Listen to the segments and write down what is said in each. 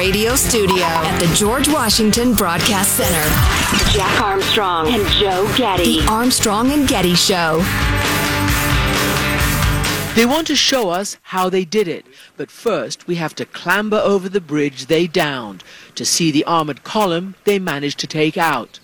radio studio at the George Washington Broadcast Center. Jack Armstrong and Joe Getty. The Armstrong and Getty Show. They want to show us how they did it, but first we have to clamber over the bridge they downed to see the armored column they managed to take out.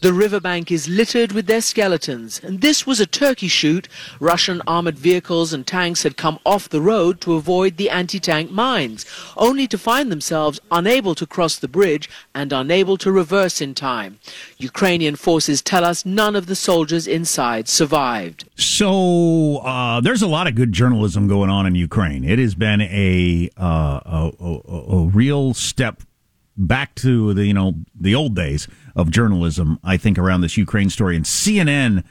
The riverbank is littered with their skeletons, and this was a turkey shoot. Russian armored vehicles and tanks had come off the road to avoid the anti-tank mines, only to find themselves unable to cross the bridge and unable to reverse in time. Ukrainian forces tell us none of the soldiers inside survived. So uh, there's a lot of good journalism going on in Ukraine. It has been a, uh, a, a, a real step back to the you know the old days of journalism. I think around this Ukraine story and CNN,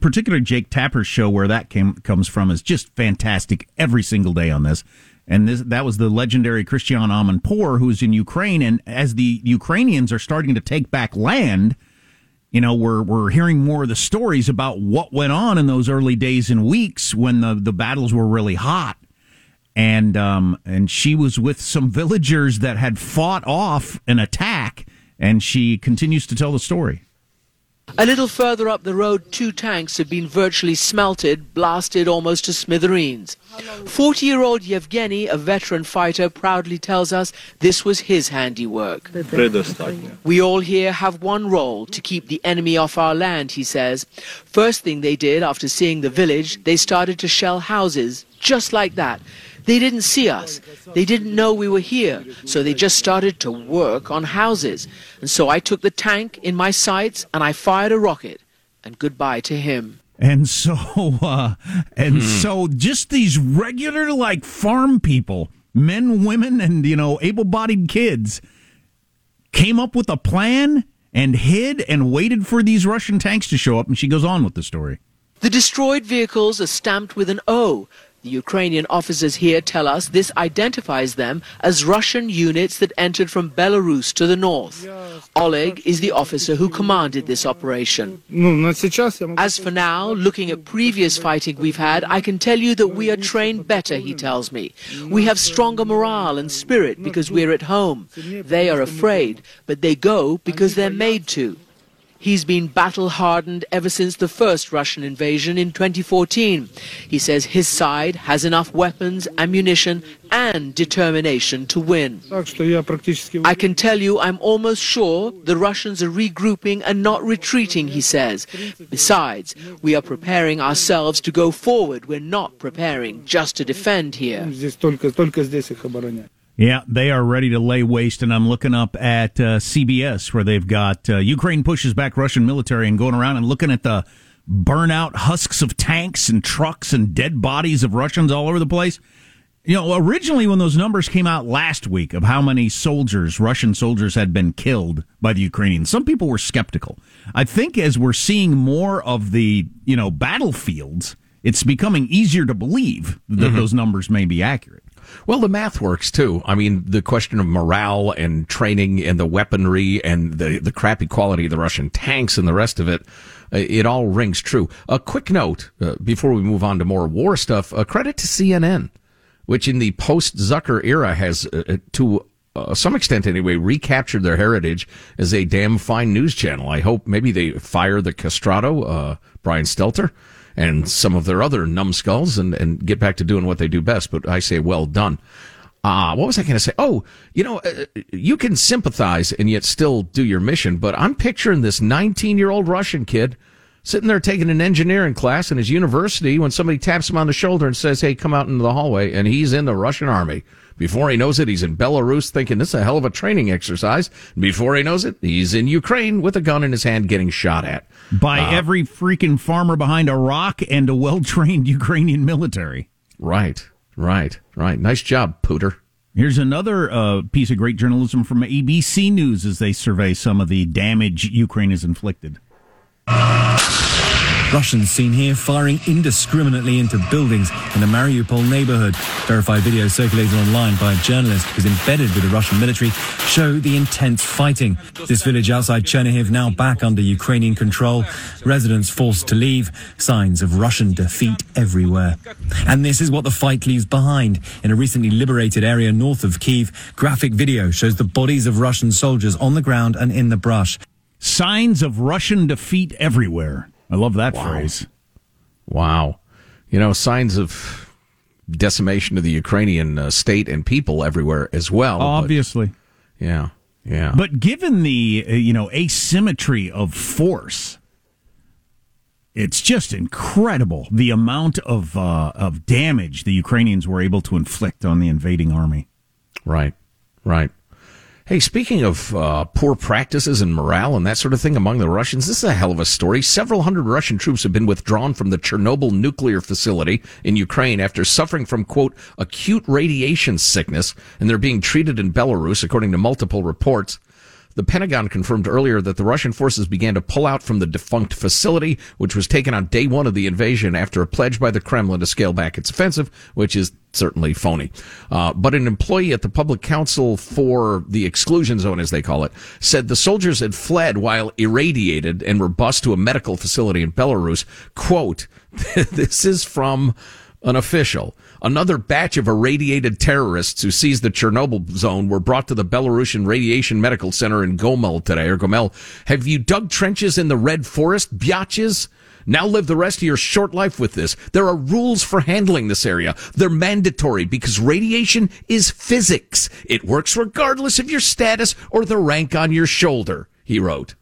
particularly Jake Tapper's show, where that came comes from, is just fantastic every single day on this. And this, that was the legendary Christiane Amanpour, who's in Ukraine. And as the Ukrainians are starting to take back land, you know, we're we're hearing more of the stories about what went on in those early days and weeks when the the battles were really hot and um, and she was with some villagers that had fought off an attack, and she continues to tell the story. A little further up the road, two tanks have been virtually smelted, blasted almost to smithereens. 40 year old Yevgeny, a veteran fighter, proudly tells us this was his handiwork. We all here have one role to keep the enemy off our land, he says. First thing they did after seeing the village, they started to shell houses, just like that. They didn't see us. They didn't know we were here. So they just started to work on houses. And so I took the tank in my sights and I fired a rocket. And goodbye to him. And so, uh, and hmm. so just these regular, like, farm people, men, women, and, you know, able bodied kids came up with a plan and hid and waited for these Russian tanks to show up. And she goes on with the story. The destroyed vehicles are stamped with an O, the Ukrainian officers here tell us this identifies them as Russian units that entered from Belarus to the north. Oleg is the officer who commanded this operation. As for now, looking at previous fighting we've had, I can tell you that we are trained better, he tells me. We have stronger morale and spirit because we're at home. They are afraid, but they go because they're made to. He's been battle hardened ever since the first Russian invasion in 2014. He says his side has enough weapons, ammunition, and determination to win. I can tell you I'm almost sure the Russians are regrouping and not retreating, he says. Besides, we are preparing ourselves to go forward. We're not preparing just to defend here. Yeah, they are ready to lay waste, and I'm looking up at uh, CBS where they've got uh, Ukraine pushes back Russian military and going around and looking at the burnout husks of tanks and trucks and dead bodies of Russians all over the place. You know, originally when those numbers came out last week of how many soldiers, Russian soldiers, had been killed by the Ukrainians, some people were skeptical. I think as we're seeing more of the, you know, battlefields, it's becoming easier to believe that mm-hmm. those numbers may be accurate. Well, the math works too. I mean, the question of morale and training and the weaponry and the, the crappy quality of the Russian tanks and the rest of it, uh, it all rings true. A quick note uh, before we move on to more war stuff. A credit to CNN, which in the post Zucker era has, uh, uh, to uh, some extent anyway, recaptured their heritage as a damn fine news channel. I hope maybe they fire the castrato, uh, Brian Stelter and some of their other numbskulls and, and get back to doing what they do best. But I say, well done. Uh, what was I going to say? Oh, you know, uh, you can sympathize and yet still do your mission. But I'm picturing this 19 year old Russian kid sitting there taking an engineering class in his university when somebody taps him on the shoulder and says, Hey, come out into the hallway. And he's in the Russian army. Before he knows it, he's in Belarus thinking this is a hell of a training exercise. Before he knows it, he's in Ukraine with a gun in his hand getting shot at. By uh, every freaking farmer behind a rock and a well trained Ukrainian military. Right, right, right. Nice job, Pooter. Here's another uh, piece of great journalism from ABC News as they survey some of the damage Ukraine has inflicted. Russians seen here firing indiscriminately into buildings in the Mariupol neighborhood. Verified video circulated online by a journalist who's embedded with the Russian military show the intense fighting. This village outside Chernihiv now back under Ukrainian control. Residents forced to leave. Signs of Russian defeat everywhere. And this is what the fight leaves behind. In a recently liberated area north of Kiev, graphic video shows the bodies of Russian soldiers on the ground and in the brush. Signs of Russian defeat everywhere. I love that wow. phrase. Wow. You know, signs of decimation of the Ukrainian uh, state and people everywhere as well. Obviously. But, yeah. Yeah. But given the, uh, you know, asymmetry of force, it's just incredible the amount of uh, of damage the Ukrainians were able to inflict on the invading army. Right. Right. Hey, speaking of uh, poor practices and morale and that sort of thing among the Russians, this is a hell of a story. Several hundred Russian troops have been withdrawn from the Chernobyl nuclear facility in Ukraine after suffering from, quote, acute radiation sickness, and they're being treated in Belarus, according to multiple reports. The Pentagon confirmed earlier that the Russian forces began to pull out from the defunct facility, which was taken on day one of the invasion after a pledge by the Kremlin to scale back its offensive, which is certainly phony. Uh, but an employee at the Public Council for the Exclusion Zone, as they call it, said the soldiers had fled while irradiated and were bused to a medical facility in Belarus. Quote, this is from an official. Another batch of irradiated terrorists who seized the Chernobyl zone were brought to the Belarusian Radiation Medical Center in Gomel today, or Gomel. Have you dug trenches in the Red Forest, biatches? Now live the rest of your short life with this. There are rules for handling this area. They're mandatory because radiation is physics. It works regardless of your status or the rank on your shoulder, he wrote.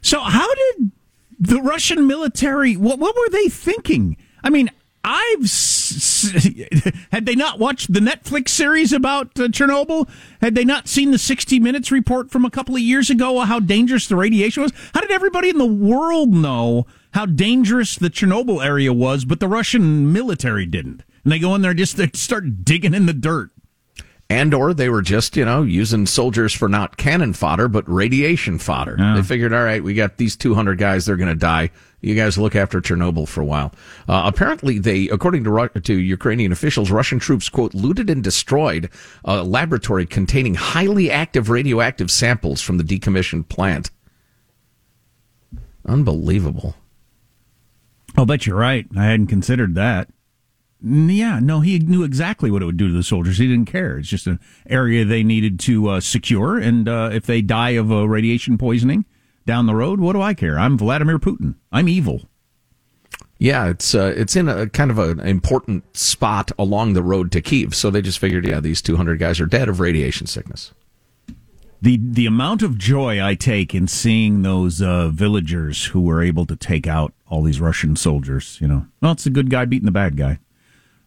So how did the Russian military, what, what were they thinking? I mean, I've had they not watched the Netflix series about uh, Chernobyl? Had they not seen the 60 Minutes report from a couple of years ago how dangerous the radiation was? How did everybody in the world know how dangerous the Chernobyl area was, but the Russian military didn't? And they go in there just to start digging in the dirt. And or they were just, you know, using soldiers for not cannon fodder, but radiation fodder. Yeah. They figured, all right, we got these 200 guys, they're going to die you guys look after Chernobyl for a while. Uh, apparently, they, according to, to Ukrainian officials, Russian troops, quote, looted and destroyed a laboratory containing highly active radioactive samples from the decommissioned plant. Unbelievable. I'll bet you're right. I hadn't considered that. Yeah, no, he knew exactly what it would do to the soldiers. He didn't care. It's just an area they needed to uh, secure, and uh, if they die of uh, radiation poisoning, down the road, what do I care? I'm Vladimir Putin. I'm evil. Yeah, it's uh, it's in a kind of an important spot along the road to Kiev. So they just figured, yeah, these 200 guys are dead of radiation sickness. The the amount of joy I take in seeing those uh, villagers who were able to take out all these Russian soldiers, you know, well, it's a good guy beating the bad guy.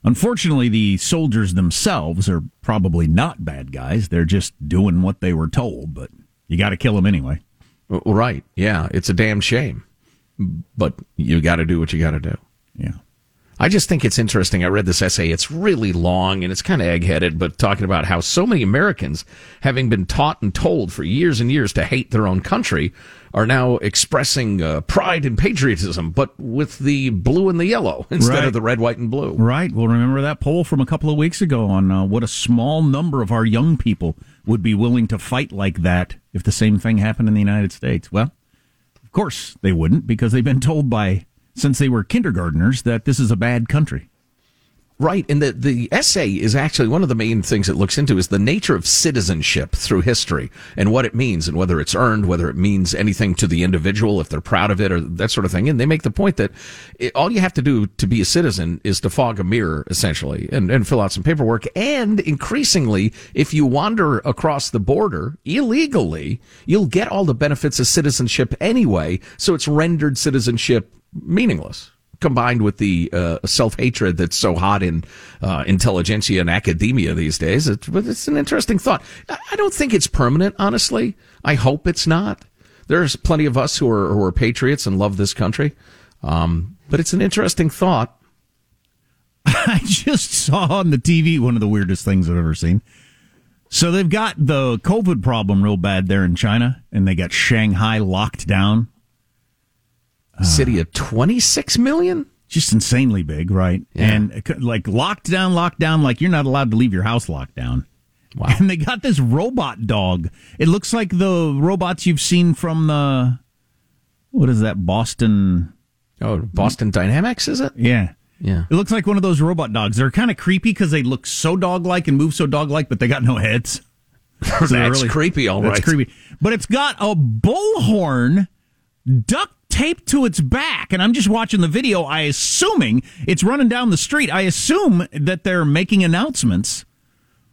Unfortunately, the soldiers themselves are probably not bad guys. They're just doing what they were told, but you got to kill them anyway. Right. Yeah. It's a damn shame. But you got to do what you got to do. Yeah. I just think it's interesting. I read this essay. It's really long and it's kind of eggheaded, but talking about how so many Americans, having been taught and told for years and years to hate their own country, are now expressing uh, pride and patriotism, but with the blue and the yellow instead right. of the red, white, and blue. Right. Well, remember that poll from a couple of weeks ago on uh, what a small number of our young people would be willing to fight like that if the same thing happened in the United States. Well, of course they wouldn't because they've been told by since they were kindergartners that this is a bad country. Right, and the the essay is actually one of the main things it looks into is the nature of citizenship through history and what it means and whether it's earned, whether it means anything to the individual if they're proud of it or that sort of thing. And they make the point that it, all you have to do to be a citizen is to fog a mirror essentially and, and fill out some paperwork. And increasingly, if you wander across the border illegally, you'll get all the benefits of citizenship anyway. So it's rendered citizenship meaningless combined with the uh, self hatred that's so hot in uh, intelligentsia and academia these days. It's, but it's an interesting thought. I don't think it's permanent, honestly. I hope it's not. There's plenty of us who are who are patriots and love this country, um, but it's an interesting thought. I just saw on the TV one of the weirdest things I've ever seen. So they've got the COVID problem real bad there in China, and they got Shanghai locked down City of 26 million? just insanely big, right? Yeah. And uh, like locked down, locked down, like you're not allowed to leave your house locked down. Wow. And they got this robot dog. It looks like the robots you've seen from the what is that Boston? Oh, Boston Dynamics, is it? Yeah. Yeah. It looks like one of those robot dogs. They're kind of creepy because they look so dog like and move so dog like, but they got no heads. So That's creepy, all that's right. creepy. But it's got a bullhorn duct taped to its back. And I'm just watching the video. I assuming it's running down the street. I assume that they're making announcements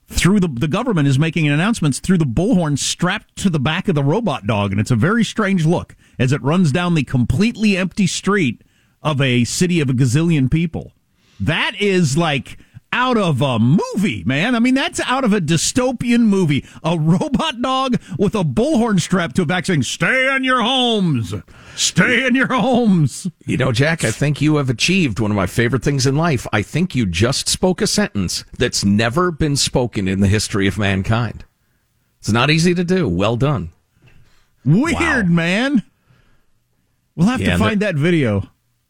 through the the government is making announcements through the bullhorn strapped to the back of the robot dog, and it's a very strange look as it runs down the completely empty street of a city of a gazillion people. That is like out of a movie, man. I mean, that's out of a dystopian movie. A robot dog with a bullhorn strapped to a back saying, "Stay in your homes, stay in your homes." You know, Jack, I think you have achieved one of my favorite things in life. I think you just spoke a sentence that's never been spoken in the history of mankind. It's not easy to do. Well done. Weird, Wow. man. We'll have Yeah, to find that video.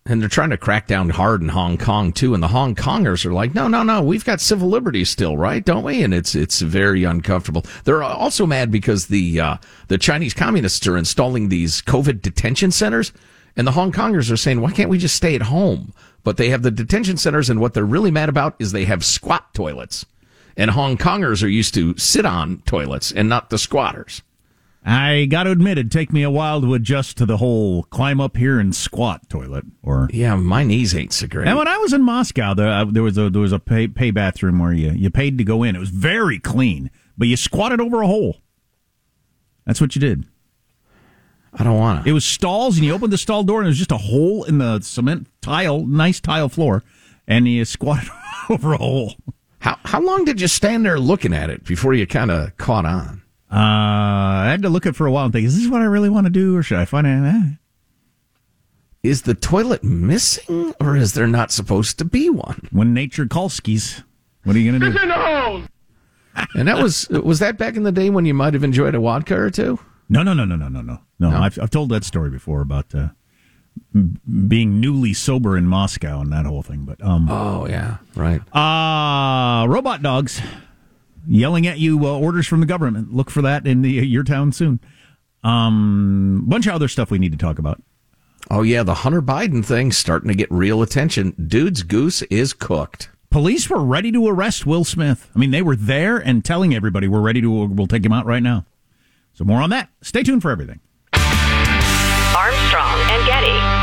And they're trying to crack down hard in Hong Kong too. And the Hong Kongers are like, no, no, no, we've got civil liberties still, right? Don't we? And it's it's very uncomfortable. They're also mad because the uh, the Chinese communists are installing these COVID detention centers, and the Hong Kongers are saying, why can't we just stay at home? But they have the detention centers, and what they're really mad about is they have squat toilets, and Hong Kongers are used to sit on toilets and not the squatters. I got to admit, it'd take me a while to adjust to the whole climb up here and squat toilet. Or Yeah, my knees ain't so great. and when I was in Moscow, there, uh, there was a there was a pay, pay bathroom where you you paid to go in. It was very clean, but you squatted over a hole. That's what you did. I don't want to. It was stalls, and you opened the stall door, and it was just a hole in the cement tile, nice tile floor, and you squatted over a hole. How how long did you stand there looking at it before you kind of caught on? Uh, I had to look at it for a while and think, is this what I really want to do, or should I find it? Eh. Is the toilet missing, or is there not supposed to be one? When nature calls skis, what are you going to do? And that was was that back in the day when you might have enjoyed a vodka or two? No, no, no, no, no, no, no. No, No? I've, I've told that story before about uh, being newly sober in Moscow and that whole thing. But um, Oh yeah, right. uh, robot dogs yelling at you uh, orders from the government. Look for that in the, your town soon. Um, bunch of other stuff we need to talk about. Oh yeah, the Hunter Biden thing starting to get real attention. Dude's goose is cooked. Police were ready to arrest Will Smith. I mean, they were there and telling everybody we're ready to. We'll take him out right now. So more on that. Stay tuned for everything. Armstrong and Getty.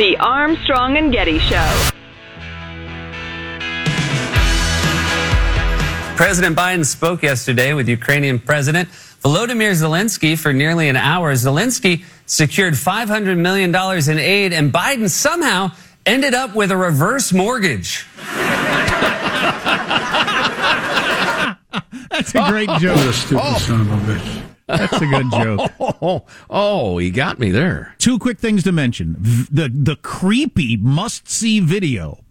The Armstrong and Getty Show. President Biden spoke yesterday with Ukrainian President Volodymyr Zelensky for nearly an hour. Zelensky secured $500 million in aid, and Biden somehow ended up with a reverse mortgage. That's a great joke. That's a good joke. Oh, oh, he got me there. Two quick things to mention: the the creepy must see video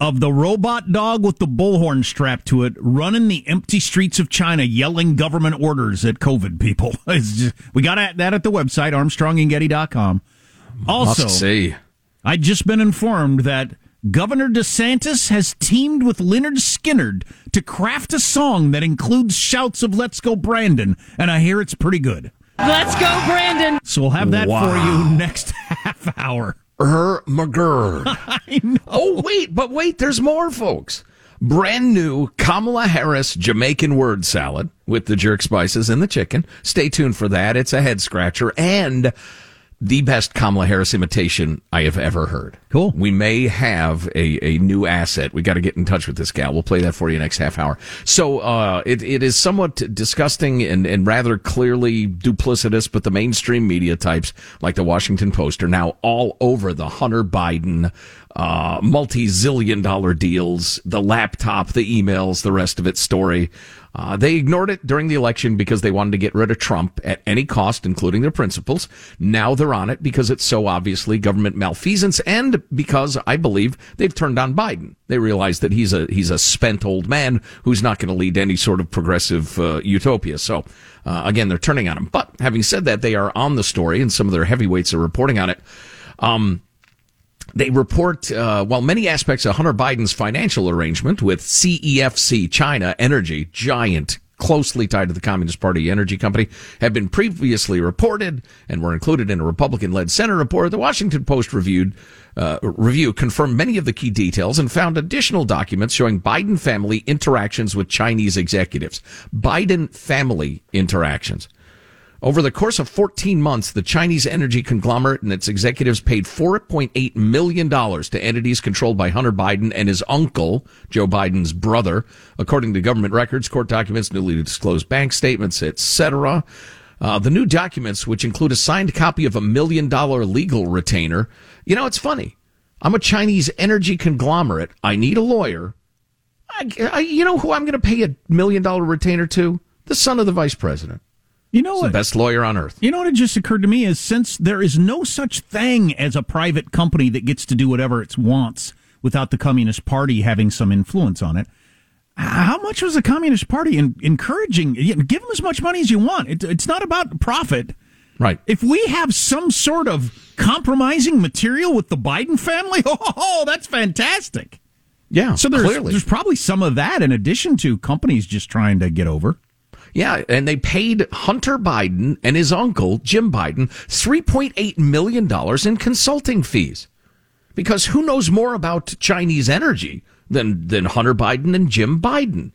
of the robot dog with the bullhorn strapped to it running the empty streets of China, yelling government orders at COVID people. Just, we got that at the website armstrongandgetty.com. Also, Must see. I'd just been informed that Governor DeSantis has teamed with Lynyrd Skynyrd to craft a song that includes shouts of "Let's go, Brandon," and I hear it's pretty good. Let's go, Brandon. So we'll have that for you next half hour. Er McGurk. I know. Oh, wait, but wait, there's more, folks. Brand new Kamala Harris Jamaican word salad with the jerk spices and the chicken. Stay tuned for that. It's a head scratcher and the best Kamala Harris imitation I have ever heard. Cool. We may have a, a new asset. We got to get in touch with this gal. We'll play that for you next half hour. So, uh, it, it is somewhat disgusting and, and rather clearly duplicitous, but the mainstream media types like the Washington Post are now all over the Hunter Biden, uh, multi-zillion dollar deals, the laptop, the emails, the rest of its story. Uh, they ignored it during the election because they wanted to get rid of Trump at any cost, including their principles. Now they're on it because it's so obviously government malfeasance and because I believe they've turned on Biden. They realize that he's a, he's a spent old man who's not going to lead any sort of progressive uh, utopia. So, uh, again, they're turning on him. But having said that, they are on the story and some of their heavyweights are reporting on it. Um, they report, uh, while many aspects of Hunter Biden's financial arrangement with CEFC, China Energy, giant, closely tied to the Communist Party energy company, have been previously reported and were included in a Republican-led Senate report. The Washington Post reviewed uh, review confirmed many of the key details and found additional documents showing Biden family interactions with Chinese executives. Biden family interactions. Over the course of 14 months, the Chinese energy conglomerate and its executives paid $4.8 million to entities controlled by Hunter Biden and his uncle, Joe Biden's brother, according to government records, court documents, newly disclosed bank statements, etc. Uh, the new documents, which include a signed copy of a million dollar legal retainer. You know, it's funny. I'm a Chinese energy conglomerate. I need a lawyer. I, I, you know who I'm going to pay a million dollar retainer to? The son of the vice president. You know what? the best lawyer on earth. You know what had just occurred to me is since there is no such thing as a private company that gets to do whatever it wants without the Communist Party having some influence on it, how much was the Communist Party in, encouraging? Give them as much money as you want. It, it's not about profit. Right. If we have some sort of compromising material with the Biden family, oh, that's fantastic. Yeah. So there's, clearly. there's probably some of that in addition to companies just trying to get over. Yeah, and they paid Hunter Biden and his uncle, Jim Biden, $3.8 million in consulting fees. Because who knows more about Chinese energy than, than Hunter Biden and Jim Biden?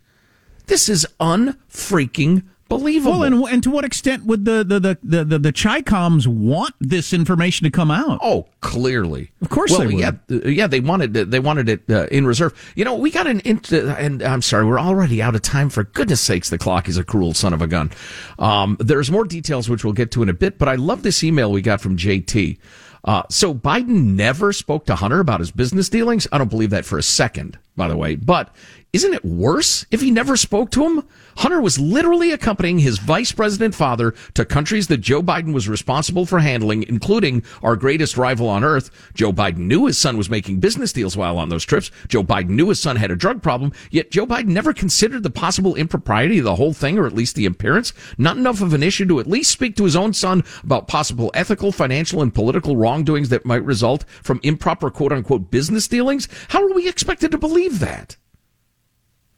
This is unfreaking believable. Well, and, and to what extent would the the the the, the, the Chicoms want this information to come out? Oh, clearly, of course well, they would. Yeah, uh, yeah, they wanted it, they wanted it uh, in reserve. You know, we got an into, and I'm sorry, we're already out of time. For goodness sakes, the clock is a cruel son of a gun. Um, there's more details which we'll get to in a bit, but I love this email we got from JT. Uh, so Biden never spoke to Hunter about his business dealings. I don't believe that for a second, by the way. But isn't it worse if he never spoke to him? Hunter was literally accompanying his vice president father to countries that Joe Biden was responsible for handling, including our greatest rival on earth. Joe Biden knew his son was making business deals while on those trips. Joe Biden knew his son had a drug problem, yet Joe Biden never considered the possible impropriety of the whole thing, or at least the appearance. Not enough of an issue to at least speak to his own son about possible ethical, financial, and political wrongdoings that might result from improper quote unquote business dealings. How are we expected to believe that?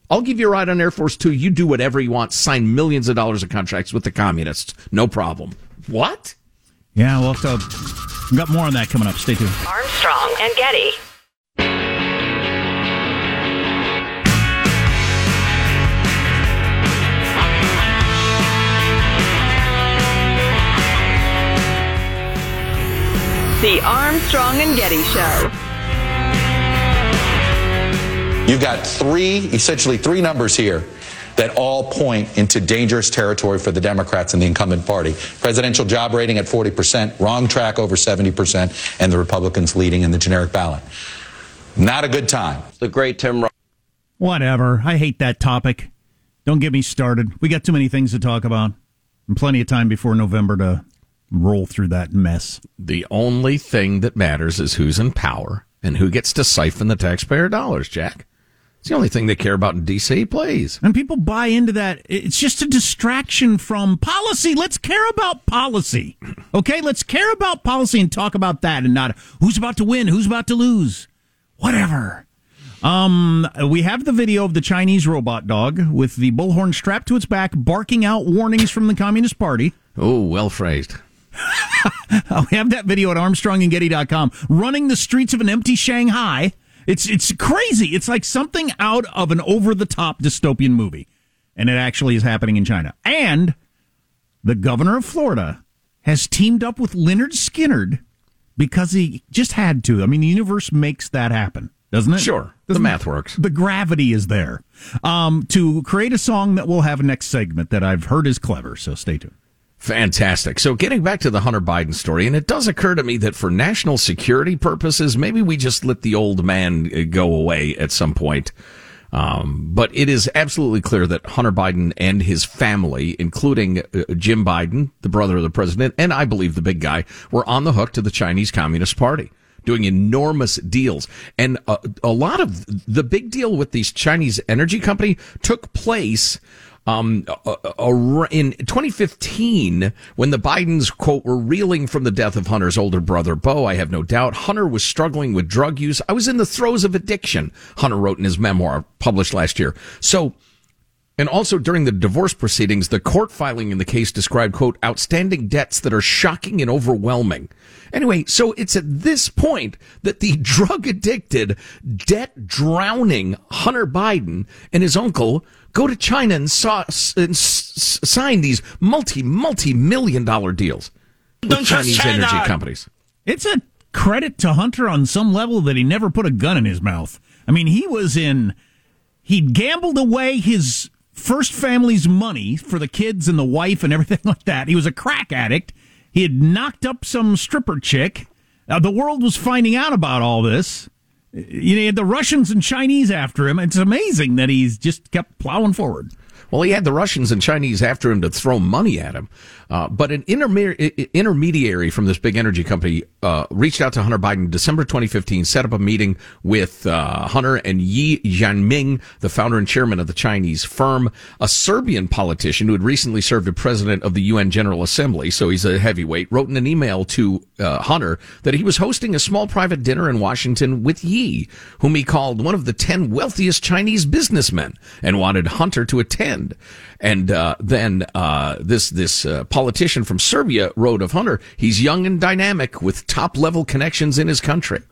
I'll give you a ride on Air Force Two. You do whatever you want. Sign millions of dollars of contracts with the communists. No problem. What? Yeah, we'll have to. We got more on that coming up. Stay tuned. Armstrong and Getty. The Armstrong and Getty Show. You've got three, essentially three numbers here that all point into dangerous territory for the Democrats and the incumbent party. Presidential job rating at 40%, wrong track over 70%, and the Republicans leading in the generic ballot. Not a good time. The great Tim. Ro- Whatever. I hate that topic. Don't get me started. We got too many things to talk about, and plenty of time before November to roll through that mess. The only thing that matters is who's in power and who gets to siphon the taxpayer dollars, Jack. It's the only thing they care about in D.C., please. And people buy into that. It's just a distraction from policy. Let's care about policy. Okay? Let's care about policy and talk about that and not who's about to win, who's about to lose. Whatever. Um, we have the video of the Chinese robot dog with the bullhorn strapped to its back, barking out warnings from the Communist Party. Oh, well phrased. we have that video at ArmstrongandGetty.com. Running the streets of an empty Shanghai. It's it's crazy. It's like something out of an over the top dystopian movie, and it actually is happening in China. And the governor of Florida has teamed up with Lynyrd Skynyrd because he just had to. I mean, the universe makes that happen, doesn't it? Sure. Doesn't the math it? works. The gravity is there. Um, to create a song that we'll have next segment that I've heard is clever. So stay tuned. Fantastic. So getting back to the Hunter Biden story, and it does occur to me that for national security purposes, maybe we just let the old man uh, go away at some point. Um, but it is absolutely clear that Hunter Biden and his family, including uh, Jim Biden, the brother of the president, and I believe the big guy, were on the hook to the Chinese Communist Party, doing enormous deals. And a, a lot of the big deal with these Chinese energy company took place um, in 2015, when the Bidens, quote, were reeling from the death of Hunter's older brother, Beau, I have no doubt, Hunter was struggling with drug use. I was in the throes of addiction, Hunter wrote in his memoir published last year. So, and also during the divorce proceedings, the court filing in the case described, quote, outstanding debts that are shocking and overwhelming. Anyway, so it's at this point that the drug addicted, debt drowning Hunter Biden and his uncle go to China and, saw, and s- sign these multi, multi million dollar deals with Don't Chinese China. energy companies. It's a credit to Hunter on some level that he never put a gun in his mouth. I mean, he was in, he gambled away his first family's money for the kids and the wife and everything like that. He was a crack addict. He had knocked up some stripper chick. Uh, the world was finding out about all this. You know, he had the Russians and Chinese after him. It's amazing that he's just kept plowing forward. Well, he had the Russians and Chinese after him to throw money at him. Uh, but an interme- intermediary from this big energy company uh, reached out to Hunter Biden in December 2015, set up a meeting with uh, Hunter and Yi Jianming, the founder and chairman of the Chinese firm, a Serbian politician who had recently served as president of the UN General Assembly, so he's a heavyweight, wrote in an email to uh, Hunter that he was hosting a small private dinner in Washington with Yi, whom he called one of the 10 wealthiest Chinese businessmen, and wanted Hunter to attend. And uh, then uh, this this uh, politician from Serbia wrote of Hunter, he's young and dynamic with top level connections in his country.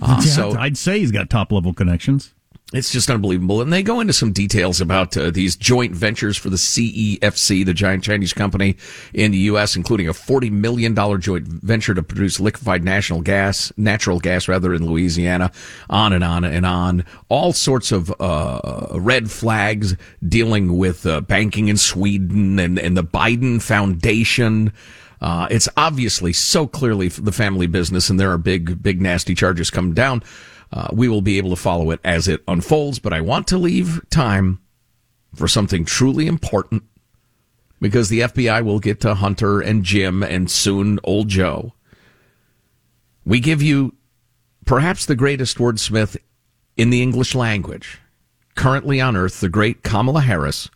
Uh, Yeah, so I'd say he's got top level connections. It's just unbelievable. And they go into some details about uh, these joint ventures for the CEFC, the giant Chinese company in the U.S., including a $40 million joint venture to produce liquefied national gas, natural gas rather, in Louisiana, on and on and on. All sorts of uh, red flags dealing with uh, banking in Sweden and, and the Biden Foundation. Uh, it's obviously so clearly the family business, and there are big, big, nasty charges coming down. Uh, we will be able to follow it as it unfolds, but I want to leave time for something truly important because the FBI will get to Hunter and Jim and soon old Joe. We give you perhaps the greatest wordsmith in the English language, currently on earth, the great Kamala Harris.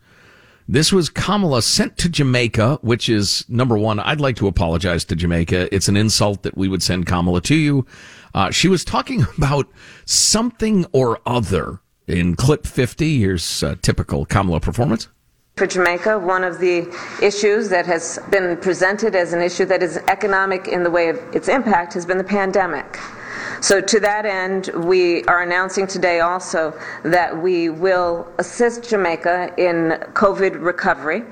This was Kamala sent to Jamaica, which is number one. I'd like to apologize to Jamaica. It's an insult that we would send Kamala to you. Uh, she was talking about something or other in clip 50. Here's a typical Kamala performance. For Jamaica, one of the issues that has been presented as an issue that is economic in the way of its impact has been the pandemic. So, to that end, we are announcing today also that we will assist Jamaica in COVID recovery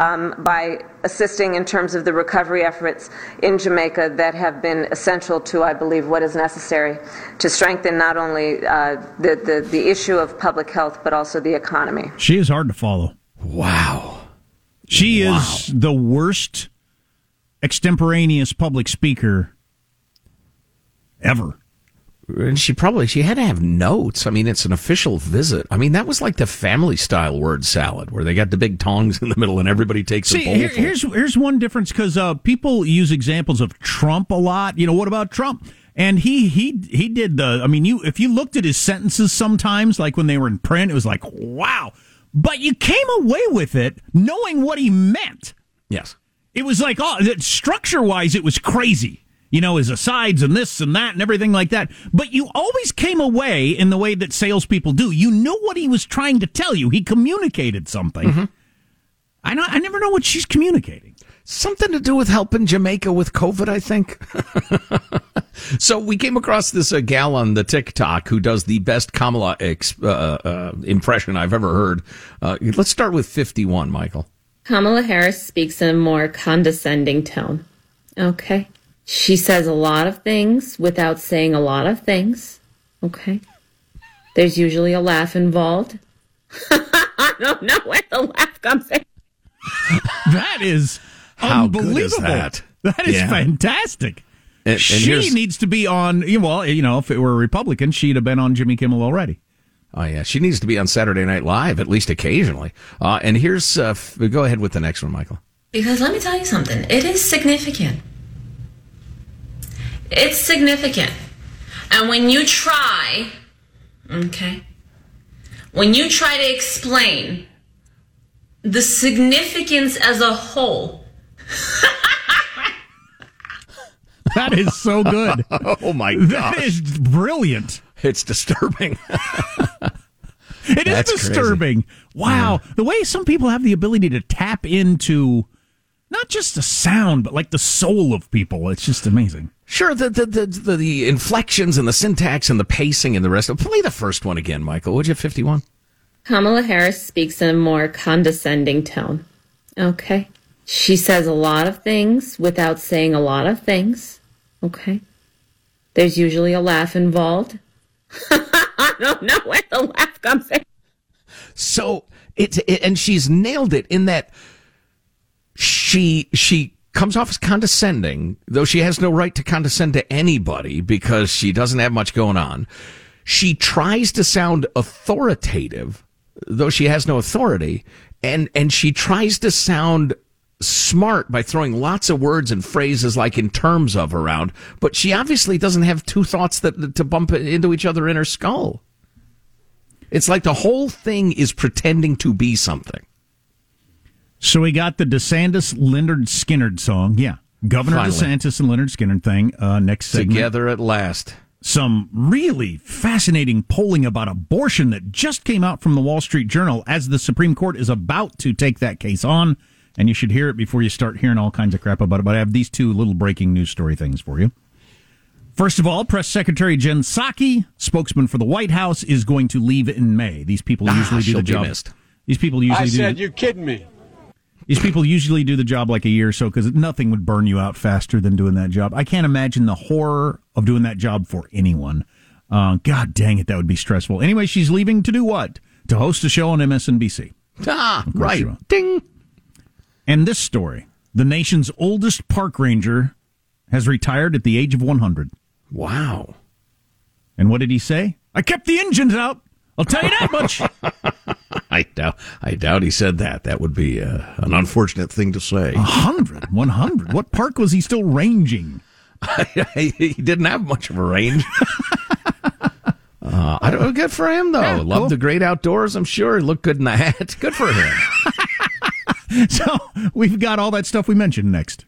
um, by assisting in terms of the recovery efforts in Jamaica that have been essential to, I believe, what is necessary to strengthen not only uh, the, the, the issue of public health but also the economy. She is hard to follow. Wow. She is the worst extemporaneous public speaker ever. And she probably she had to have notes. I mean, it's an official visit. I mean, that was like the family style word salad where they got the big tongs in the middle and everybody takes See, a bowl. here, here's here's one difference because uh, people use examples of Trump a lot. You know, what about Trump? And he he he did the. I mean, you if you looked at his sentences sometimes, like when they were in print, it was like wow. But you came away with it knowing what he meant. yes. It was like oh, structure wise, it was crazy. You know, his asides and this and that and everything like that. But you always came away in the way that salespeople do. You knew what he was trying to tell you. He communicated something. I know. I never know what she's communicating. Something to do with helping Jamaica with COVID, I think. so we came across this uh, gal on the TikTok who does the best Kamala ex- uh, uh, impression I've ever heard. Uh, let's start with 51, Michael. Kamala Harris speaks in a more condescending tone. Okay. She says a lot of things without saying a lot of things. Okay. There's usually a laugh involved. I don't know where the laugh comes in. That is How good unbelievable. is that? That is Yeah. fantastic. And- and she here's- needs to be on. Well, you know, if it were a Republican, she'd have been on Jimmy Kimmel already. Oh yeah, she needs to be on Saturday Night Live at least occasionally. Uh, and here's uh, f- go ahead with the next one, Michael. Because let me tell you something, it is significant. It's significant. And when you try, okay, when you try to explain the significance as a whole, That is so good. oh my god. That is brilliant. It's disturbing. It is That's crazy. disturbing. Wow. Mm. The way some people have the ability to tap into not just the sound, but like the soul of people. It's just amazing. Sure, the the, the the the inflections and the syntax and the pacing and the rest. of Play the first one again, Michael. Would you? Fifty one. Kamala Harris speaks in a more condescending tone. Okay. She says a lot of things without saying a lot of things. Okay. There's usually a laugh involved. I don't know where the laugh comes in. So it's it, and she's nailed it in that she she comes off as condescending, though she has no right to condescend to anybody because she doesn't have much going on. She tries to sound authoritative, though she has no authority, and and she tries to sound smart by throwing lots of words and phrases like in terms of around, but she obviously doesn't have two thoughts that to bump into each other in her skull. It's like the whole thing is pretending to be something. So we got the DeSantis Lynyrd Skynyrd song. Yeah. Governor Finally. DeSantis and Lynyrd Skynyrd thing. Uh, next segment. Together at last. Some really fascinating polling about abortion that just came out from the Wall Street Journal as the Supreme Court is about to take that case on. And you should hear it before you start hearing all kinds of crap about it. But I have these two little breaking news story things for you. First of all, Press Secretary Jen Psaki, spokesman for the White House, is going to leave in May. These people Ah, usually do the job. missed. These people usually I do. said, you're kidding me. These people usually do the job like a year or so because nothing would burn you out faster than doing that job. I can't imagine the horror of doing that job for anyone. Uh, God dang it, that would be stressful. Anyway, she's leaving to do what? To host a show on MSNBC. Ah, right. Ding. And this story the nation's oldest park ranger has retired at the age of 100. Wow. And what did he say? I kept the engines out. I'll tell you that much. I doubt. I doubt he said that. That would be uh, an unfortunate thing to say. 100, 100. What park was he still ranging? he didn't have much of a range. uh, I don't. Good for him though. Yeah, Loved cool. the great outdoors. I'm sure. Looked good in the hat. Good for him. So we've got all that stuff we mentioned next.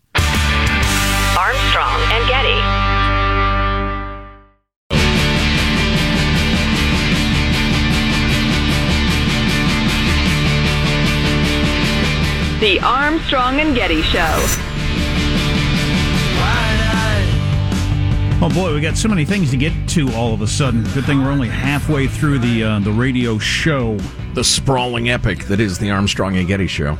The Armstrong and Getty Show. Oh boy, we got so many things to get to all of a sudden. Good thing we're only halfway through the uh, the radio show. the sprawling epic that is the Armstrong and Getty show.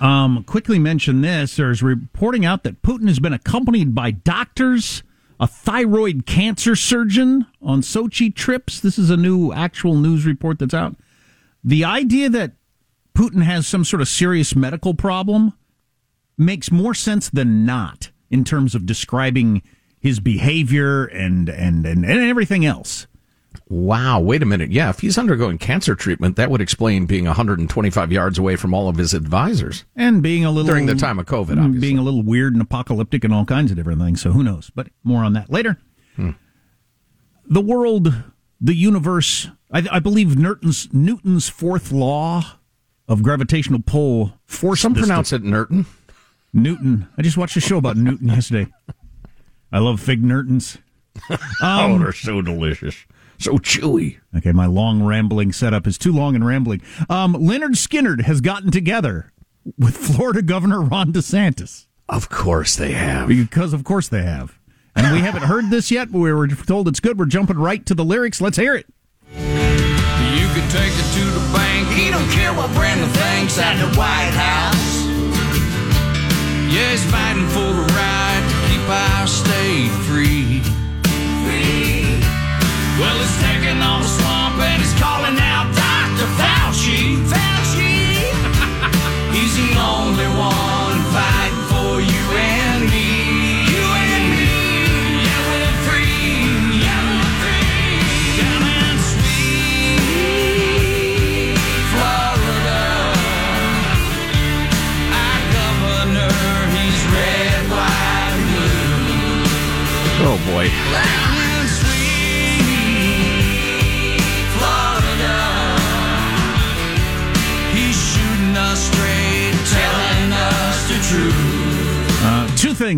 Um, quickly mention this: there's reporting out that Putin has been accompanied by doctors, a thyroid cancer surgeon on Sochi trips. This is a new actual news report that's out. The idea that Putin has some sort of serious medical problem makes more sense than not in terms of describing his behavior and and and, and everything else. Wow. Wait a minute. Yeah, if he's undergoing cancer treatment, that would explain being 125 yards away from all of his advisors. and being a little During the time of COVID, obviously. being a little weird and apocalyptic and all kinds of different things. So who knows? But more on that later. Hmm. The world, the universe. I, I believe Newton's Newton's fourth law of gravitational pull forced Some pronounce it Newton. Newton. I just watched a show about Newton yesterday. I love fig Newtons. oh, they're so delicious. So chewy. Okay, my long rambling setup is too long and rambling. Um, Lynyrd Skynyrd has gotten together with Florida Governor Ron DeSantis. Of course they have. Because of course they have. And we haven't heard this yet, but we were told it's good. We're jumping right to the lyrics. Let's hear it. Take it to the bank. He don't care what Brandon thinks at the White House. Yeah, he's fighting for the right to keep our state. Free.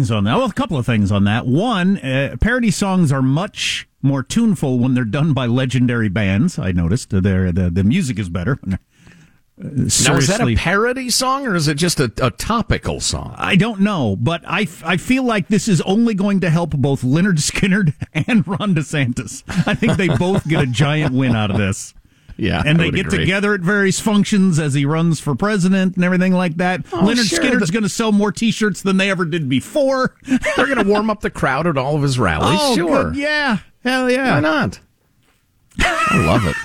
Things on that. Well, a couple of things on that. One, uh, parody songs are much more tuneful when they're done by legendary bands. I noticed uh, they're, the the music is better. Uh, Now, is that a parody song or is it just a, a topical song? I don't know, but I, f- I feel like this is only going to help both Lynyrd Skynyrd and Ron DeSantis. I think they both get a giant win out of this. Yeah, and I they would get agree. together at various functions as he runs for president and everything like that. Oh, Lynyrd sure, Skynyrd's the- going to sell more T-shirts than they ever did before. They're going to warm up the crowd at all of his rallies. oh, sure. good. yeah, hell yeah. Why not? I love it.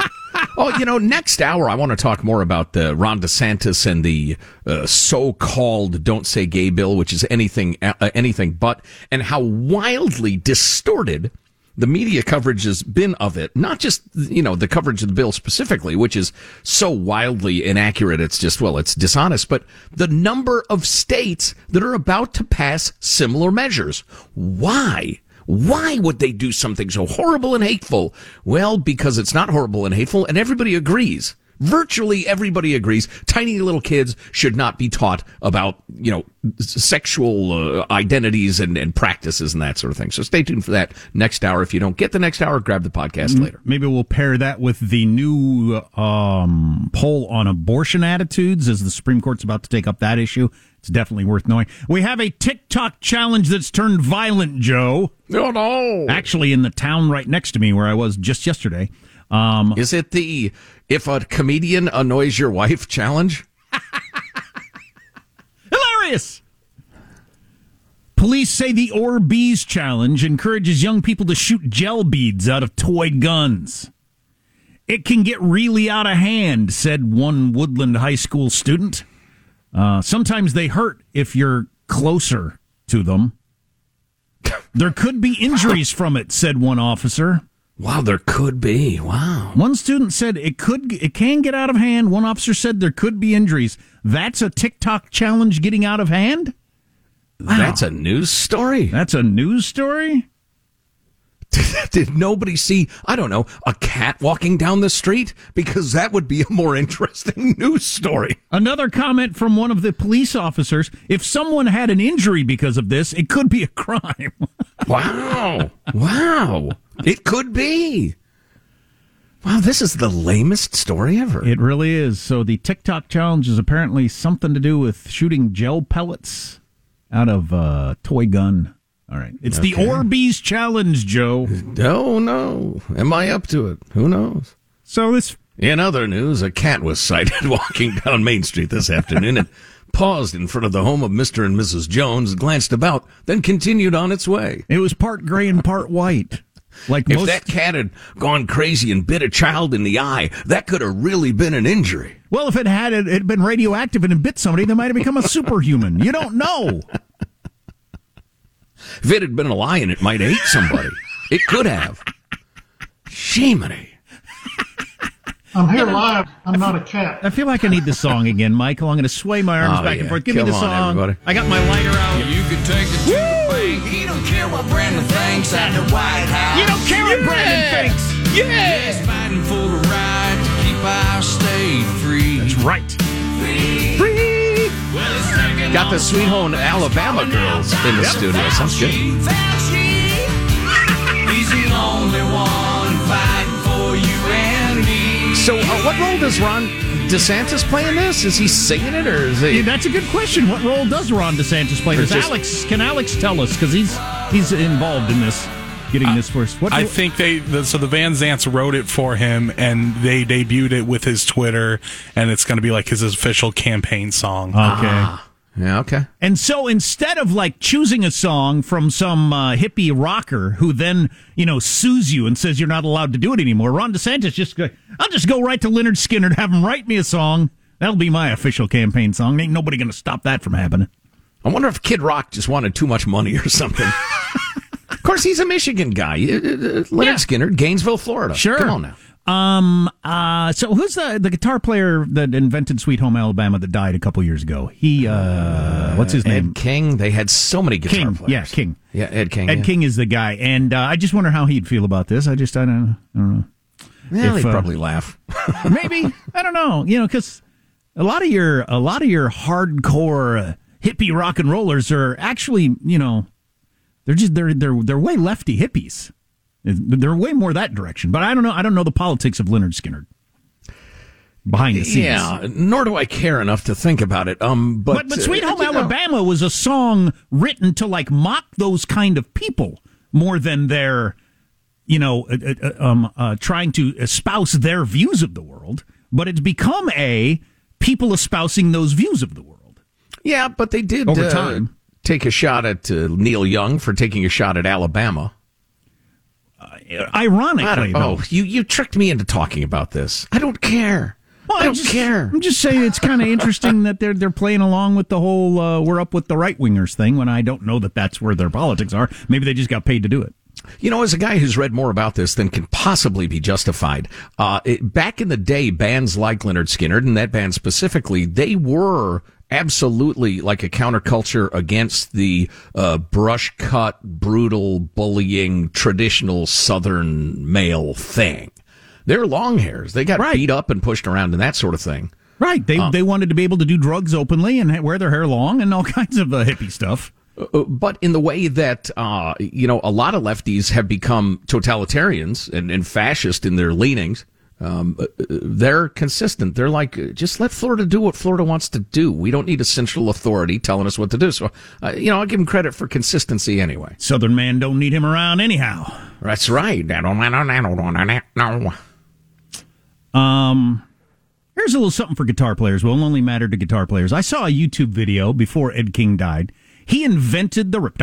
Oh, you know, next hour I want to talk more about the Ron DeSantis and the uh, so-called "Don't Say Gay" bill, which is anything uh, anything but, and how wildly distorted the media coverage has been of it. Not just you know the coverage of the bill specifically, which is so wildly inaccurate. It's just well, it's dishonest. But the number of states that are about to pass similar measures. Why? Why would they do something so horrible and hateful? Well, because it's not horrible and hateful, and everybody agrees. Virtually everybody agrees. Tiny little kids should not be taught about, you know, sexual uh, identities and, and practices and that sort of thing. So stay tuned for that next hour. If you don't get the next hour, grab the podcast later. Maybe we'll pair that with the new um, poll on abortion attitudes as the Supreme Court's about to take up that issue. It's definitely worth knowing. We have a TikTok challenge that's turned violent, Joe. Oh, no. Actually, in the town right next to me where I was just yesterday. Um, Is it the if a comedian annoys your wife challenge? hilarious! Police say the Orbeez challenge encourages young people to shoot gel beads out of toy guns. It can get really out of hand, said one Woodland High School student. Uh, sometimes they hurt if you're closer to them. There could be injuries from it, said one officer. Wow, there could be. Wow. One student said it could it can get out of hand. One officer said there could be injuries. That's a TikTok challenge getting out of hand? That's a news story. That's a news story? Did nobody see, I don't know, a cat walking down the street? Because that would be a more interesting news story. Another comment from one of the police officers if someone had an injury because of this, it could be a crime. Wow. wow. It could be. Wow, this is the lamest story ever. it really is. So the TikTok challenge is apparently something to do with shooting gel pellets out of a toy gun. All right. It's the Okay. Orbeez challenge, Joe. Oh, no. Am I up to it? Who knows? So this In other news, a cat was sighted walking down Main Street this afternoon and paused in front of the home of Mr. and Mrs. Jones, glanced about, then continued on its way. it was part gray and part white. Like If most that cat had gone crazy and bit a child in the eye, that could have really been an injury. Well, if it had it had been radioactive and it bit somebody, they might have become a superhuman. You don't know. If it had been a lion, it might have ate somebody. it could have. Shemini. I'm here live. I'm not a cat. I feel like I need the song again, Michael. I'm going to sway my arms Oh, back yeah. and forth. Give Come me the song. everybody. I got my lighter out. You could take it care what Brandon thinks at the White House. You don't care what Brandon thinks. Yeah. He's fighting for the right to keep our state free. That's right. Free. Well, Got the Sweet Home Alabama girls in the studio. Sounds good. He's the only one fighting for you and me. So, uh, what role does Ron DeSantis playing this? Is he singing it or is Yeah, he? that's a good question. What role does Ron DeSantis play? Or Does just- Alex can Alex tell us because he's he's involved in this, getting this first. What I think they the, so the Van Zants wrote it for him and they debuted it with his Twitter and it's going to be like his official campaign song. okay. Ah. Yeah, okay. And so instead of like choosing a song from some uh, hippie rocker who then, you know, sues you and says you're not allowed to do it anymore, Ron DeSantis just go, I'll just go right to Lynyrd Skynyrd and have him write me a song. That'll be my official campaign song. Ain't nobody going to stop that from happening. I wonder if Kid Rock just wanted too much money or something. of course, he's a Michigan guy. Uh, uh, Lynyrd Yeah. Skynyrd, Gainesville, Florida. Sure. Come on now. Um. Uh. So who's the the guitar player that invented Sweet Home Alabama that died a couple years ago? He. Uh. What's his name? Ed King. They had so many guitar King. players. Yeah, King. Yeah, Ed King. Ed yeah. King is the guy, and uh, I just wonder how he'd feel about this. I just I don't I don't know. Well, if, he'd uh, probably laugh. Maybe I don't know. You know, because a lot of your a lot of your hardcore uh, hippie rock and rollers are actually, you know, they're just they're they're they're way lefty hippies. They're way more that direction. But I don't know. I don't know the politics of Lynyrd Skynyrd behind the scenes. Yeah, nor do I care enough to think about it. Um, but but, but Sweet uh, Home know, Alabama was a song written to like mock those kind of people more than their, you know, uh, uh, uh, um, uh, trying to espouse their views of the world. But it's become a people espousing those views of the world. Yeah, but they did Over uh, time. take a shot at uh, Neil Young for taking a shot at Alabama. Ironically, I don't, though. oh, you you tricked me into talking about this. I don't care. Well, I don't just, care. I'm just saying it's kind of interesting that they're they're playing along with the whole uh, "we're up with the right wingers" thing. When I don't know that that's where their politics are. Maybe they just got paid to do it. You know, as a guy who's read more about this than can possibly be justified, uh, it, back in the day, bands like Lynyrd Skynyrd and that band specifically, they were absolutely like a counterculture against the uh, brush cut, brutal, bullying, traditional Southern male thing. They're long hairs. They got beat up and pushed around and that sort of thing. Right. They Um, they wanted to be able to do drugs openly and wear their hair long and all kinds of uh, hippie stuff. Uh, but in the way that uh, you know a lot of lefties have become totalitarians and, and fascist in their leanings um, uh, they're consistent they're like just let florida do what florida wants to do we don't need a central authority telling us what to do so uh, you know i'll give him credit for consistency anyway Southern man don't need him around anyhow. that's right Um, here's a little something for guitar players. Will only matter to guitar players. I saw a YouTube video before Ed King died. He invented the rip.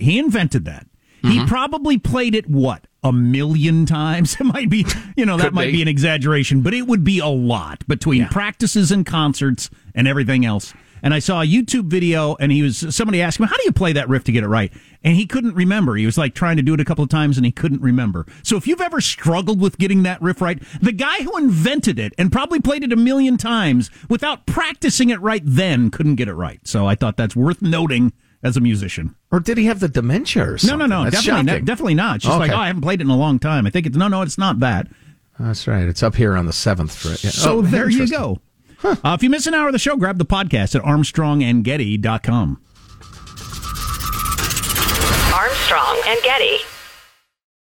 He invented that. Mm-hmm. He probably played it what a million times. It might be, you know, that Could might be. be an exaggeration, but it would be a lot between practices and concerts and everything else. And I saw a YouTube video, and he was somebody asked him, "How do you play that riff to get it right?" And he couldn't remember. He was like trying to do it a couple of times, and he couldn't remember. So if you've ever struggled with getting that riff right, the guy who invented it and probably played it a million times without practicing it right then couldn't get it right. So I thought that's worth noting as a musician. or did he have the dementia or No, something no, no, That's definitely, not, definitely not. She's just like, oh, I haven't played it in a long time. I think it's no, no, it's not that. that's right it's up here on the seventh fret. Yeah. So Oh, there you interesting. go. Uh, if you miss an hour of the show, grab the podcast at armstrongandgetty.com. Armstrong and Getty.